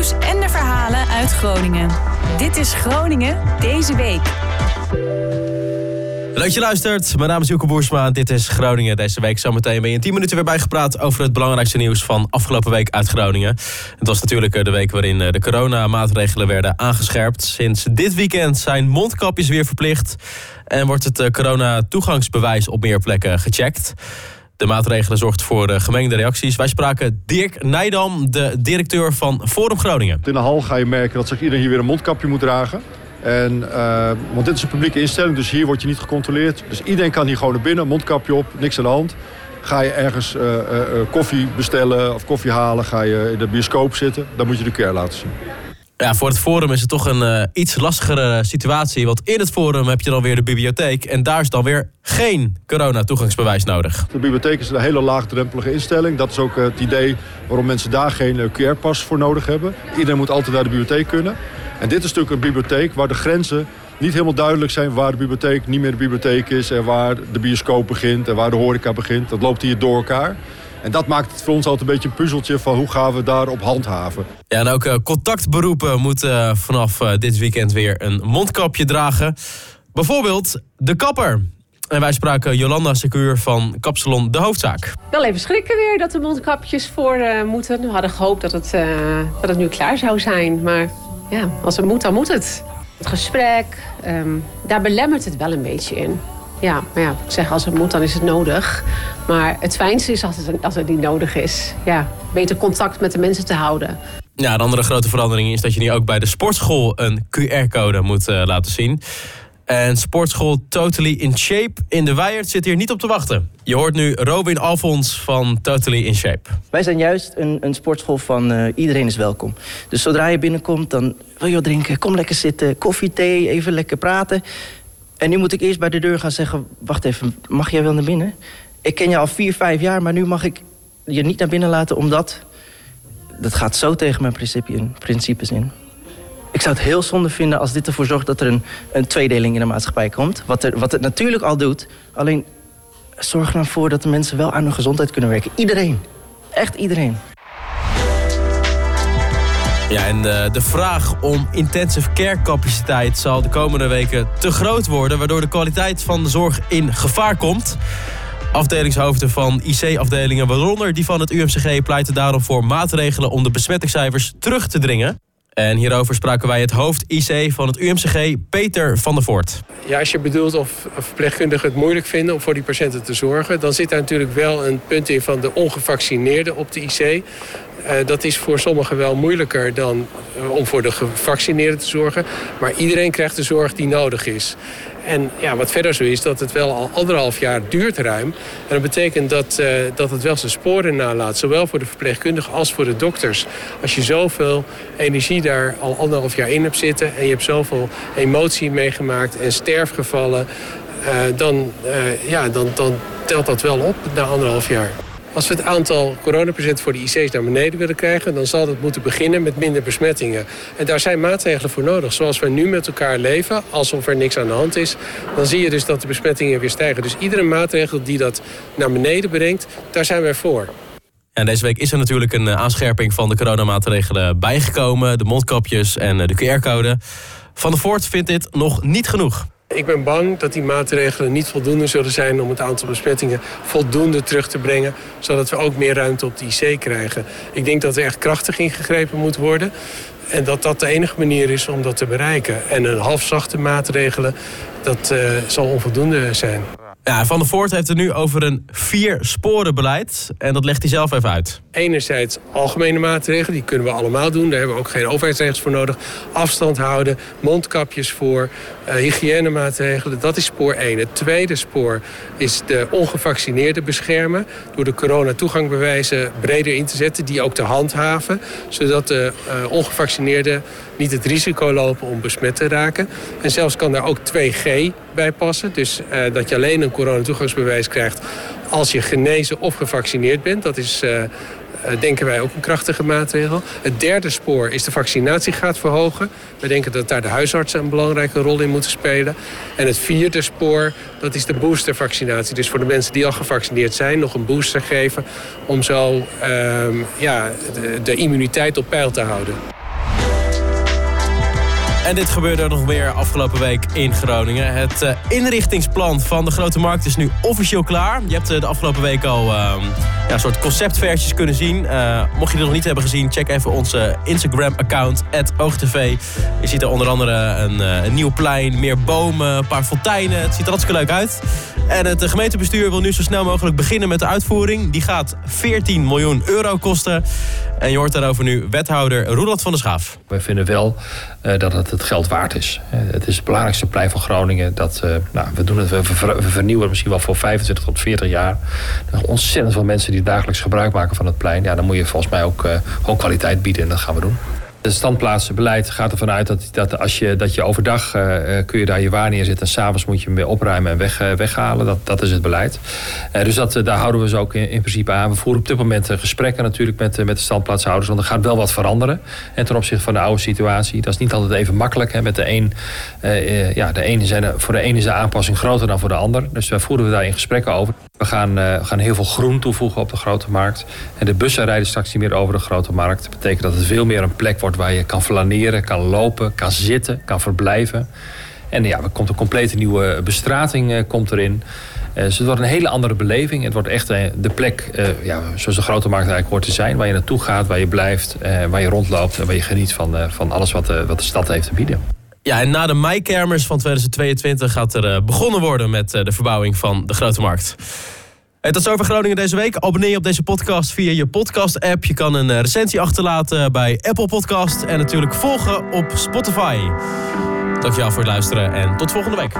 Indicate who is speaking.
Speaker 1: nieuws en de verhalen uit Groningen. Dit is Groningen deze week.
Speaker 2: Leuk dat je luistert. Mijn naam is Joeke Boersma. Dit is Groningen. Deze week zometeen ben je in 10 minuten weer bijgepraat over het belangrijkste nieuws van afgelopen week uit Groningen. Het was natuurlijk eh, de week waarin eh, de coronamaatregelen werden aangescherpt. Sinds dit weekend zijn mondkapjes weer verplicht en wordt het eh, corona-toegangsbewijs op meer plekken gecheckt. De maatregelen zorgt voor gemengde reacties. Wij spraken Dirk Nijdam, de directeur van Forum Groningen.
Speaker 3: In de hal ga je merken dat zich iedereen hier weer een mondkapje moet dragen. En, uh, want dit is een publieke instelling, dus hier word je niet gecontroleerd. Dus iedereen kan hier gewoon naar binnen, mondkapje op, niks aan de hand. Ga je ergens uh, koffie bestellen of koffie halen, ga je in de bioscoop zitten, dan moet je de QR laten zien.
Speaker 2: Ja, voor het forum is het toch een iets lastigere situatie. Want in het forum heb je dan weer de bibliotheek. En daar is dan weer geen corona-toegangsbewijs nodig.
Speaker 3: De bibliotheek is een hele laagdrempelige instelling. Dat is ook het idee waarom mensen daar geen QR-pas voor nodig hebben. Iedereen moet altijd naar de bibliotheek kunnen. En dit is natuurlijk een bibliotheek waar de grenzen niet helemaal duidelijk zijn... waar de bibliotheek niet meer de bibliotheek is... en waar de bioscoop begint en waar de horeca begint. Dat loopt hier door elkaar. En dat maakt het voor ons altijd een beetje een puzzeltje van hoe gaan we daarop handhaven.
Speaker 2: Ja, en ook uh, contactberoepen moeten uh, vanaf uh, dit weekend weer een mondkapje dragen. Bijvoorbeeld de kapper. En wij spraken Jolanda Secuur van Kapsalon De Hoofdzaak.
Speaker 4: Wel even schrikken weer dat de mondkapjes voor moeten. We hadden gehoopt dat het, dat het nu klaar zou zijn. Maar ja, als het moet, dan moet het. Het gesprek, ehm, daar belemmert het wel een beetje in. Ja, maar ja, ik zeg als het moet, dan is het nodig. Maar het fijnste is als het, als het niet nodig is. Ja, beter contact met de mensen te houden.
Speaker 2: Ja, een andere grote verandering is dat je nu ook bij de sportschool een QR-code moet uh, laten zien. En sportschool Totally in Shape in de Weijert zit hier niet op te wachten. Je hoort nu Robin Alfons van Totally in Shape.
Speaker 5: Wij zijn juist een, een sportschool van uh, iedereen is welkom. Dus zodra je binnenkomt, dan wil je wat drinken. Kom lekker zitten, koffie, thee, even lekker praten. En nu moet ik eerst bij de deur gaan zeggen... wacht even, mag jij wel naar binnen? Ik ken je al vier, vijf jaar, maar nu mag ik je niet naar binnen laten... omdat... dat gaat zo tegen mijn principes in. Ik zou het heel zonde vinden als dit ervoor zorgt dat er een, een tweedeling in de maatschappij komt. Wat, er, wat het natuurlijk al doet. Alleen zorg er nou voor dat de mensen wel aan hun gezondheid kunnen werken. Iedereen. Echt iedereen.
Speaker 2: Ja, en de, de, vraag om intensive care capaciteit zal de komende weken te groot worden... waardoor de kwaliteit van de zorg in gevaar komt. Afdelingshoofden van IC-afdelingen, waaronder die van het UMCG... pleiten daarom voor maatregelen om de besmettingscijfers terug te dringen. En hierover spraken wij het hoofd IC van het UMCG, Peter van der Voort.
Speaker 6: Ja, als je bedoelt of verpleegkundigen het moeilijk vinden om voor die patiënten te zorgen... dan zit daar natuurlijk wel een punt in van de ongevaccineerden op de IC. Uh, dat is voor sommigen wel moeilijker dan uh, om voor de gevaccineerden te zorgen. Maar iedereen krijgt de zorg die nodig is. En ja, wat verder zo is, dat het wel al anderhalf jaar duurt ruim. En dat betekent dat, uh, dat het wel zijn sporen nalaat. Zowel voor de verpleegkundigen als voor de dokters. Als je zoveel energie daar al anderhalf jaar in hebt zitten... en je hebt zoveel emotie meegemaakt en sterfgevallen... dan, ja, dan, dan telt dat wel op na anderhalf jaar. Als we het aantal coronapatiënten voor de IC's naar beneden willen krijgen... dan zal dat moeten beginnen met minder besmettingen. En daar zijn maatregelen voor nodig. Zoals we nu met elkaar leven, alsof er niks aan de hand is... dan zie je dus dat de besmettingen weer stijgen. Dus iedere maatregel die dat naar beneden brengt, daar zijn wij voor.
Speaker 2: En deze week is er natuurlijk een eh, aanscherping van de coronamaatregelen bijgekomen. De mondkapjes en eh, de QR-code. Van der Voort vindt dit nog niet genoeg.
Speaker 6: Ik ben bang dat die maatregelen niet voldoende zullen zijn... om het aantal besmettingen voldoende terug te brengen... zodat we ook meer ruimte op de IC krijgen. Ik denk dat er echt krachtig ingegrepen moet worden... en dat dat de enige manier is om dat te bereiken. En een halfzachte maatregelen, dat uh, zal onvoldoende zijn.
Speaker 2: Ja, Van der Voort heeft het nu over een vier-sporen-beleid. En dat legt hij zelf even uit.
Speaker 6: Enerzijds algemene maatregelen, die kunnen we allemaal doen. Daar hebben we ook geen overheidsregels voor nodig. Afstand houden, mondkapjes voor, uh, hygiënemaatregelen. Dat is spoor 1. Het tweede spoor is de ongevaccineerden beschermen. Door de coronatoegangbewijzen breder in te zetten. Die ook te handhaven. Zodat de uh, ongevaccineerden niet het risico lopen om besmet te raken. En zelfs kan daar ook 2G bij passen. Dus uh, dat je alleen een coronatoegangsbewijs krijgt als je genezen of gevaccineerd bent. Dat is uh, denken wij ook een krachtige maatregel. Het derde spoor is de vaccinatiegraad verhogen. We denken dat daar de huisartsen een belangrijke rol in moeten spelen. En het vierde spoor, dat is de boostervaccinatie. Dus voor de mensen die al gevaccineerd zijn, nog een booster geven... om zo um, ja, de, de immuniteit op peil te houden.
Speaker 2: En dit gebeurde nog meer afgelopen week in Groningen. Het uh, inrichtingsplan van de Grote Markt is nu officieel klaar. Je hebt uh, de afgelopen week al uh, ja, een soort conceptversies kunnen zien. mocht je het nog niet hebben gezien, check even onze Instagram-account, OogTV. Je ziet er onder andere een, een, nieuw plein, meer bomen, een paar fonteinen. Het ziet er hartstikke leuk uit. En het gemeentebestuur wil nu zo snel mogelijk beginnen met de uitvoering. Die gaat 14 miljoen euro kosten. En je hoort daarover nu wethouder Roeland van der Schaaf.
Speaker 7: Wij vinden wel dat het het geld waard is. Het is het belangrijkste plein van Groningen. Dat, uh, nou, we, doen het, we, vernieuwen misschien wel voor 25 tot 40 jaar. Er zijn ontzettend veel mensen die dagelijks gebruik maken van het plein. Ja, dan moet je volgens mij ook uh, gewoon kwaliteit bieden en dat gaan we doen. Het standplaatsbeleid gaat ervan uit dat, dat, als je, dat je overdag uh, kun je daar je waar neerzetten. En s'avonds moet je hem weer opruimen en weg, uh, weghalen. Dat, dat is het beleid. Dus dat, daar houden we ze ook in, in, principe aan. We voeren op dit moment gesprekken natuurlijk met, met de standplaatshouders. Want er gaat wel wat veranderen. En ten opzichte van de oude situatie. Dat is niet altijd even makkelijk. Hè, met de een, ja, de ene zijn, voor de ene is de aanpassing groter dan voor de ander. Dus daar voeren we daar in gesprekken over. We gaan, uh, gaan heel veel groen toevoegen op de grote markt. En de bussen rijden straks niet meer over de grote markt. Dat betekent dat het veel meer een plek wordt waar je kan flaneren, kan lopen, kan zitten, kan verblijven. En ja, er komt een complete nieuwe bestrating uh, komt erin. Uh, dus het wordt een hele andere beleving. Het wordt echt de plek ja, zoals de grote markt eigenlijk hoort te zijn. Waar je naartoe gaat, waar je blijft, waar je rondloopt en waar je geniet van, van alles wat, wat de stad heeft te bieden.
Speaker 2: Ja, en na de meikermers van 2022 gaat er uh, begonnen worden met uh, de verbouwing van de Grote Markt. En tot zover Groningen deze week. Abonneer je op deze podcast via je podcast-app. Je kan een uh, recensie achterlaten bij Apple Podcast. En natuurlijk volgen op Spotify. Dankjewel voor het luisteren en tot volgende week.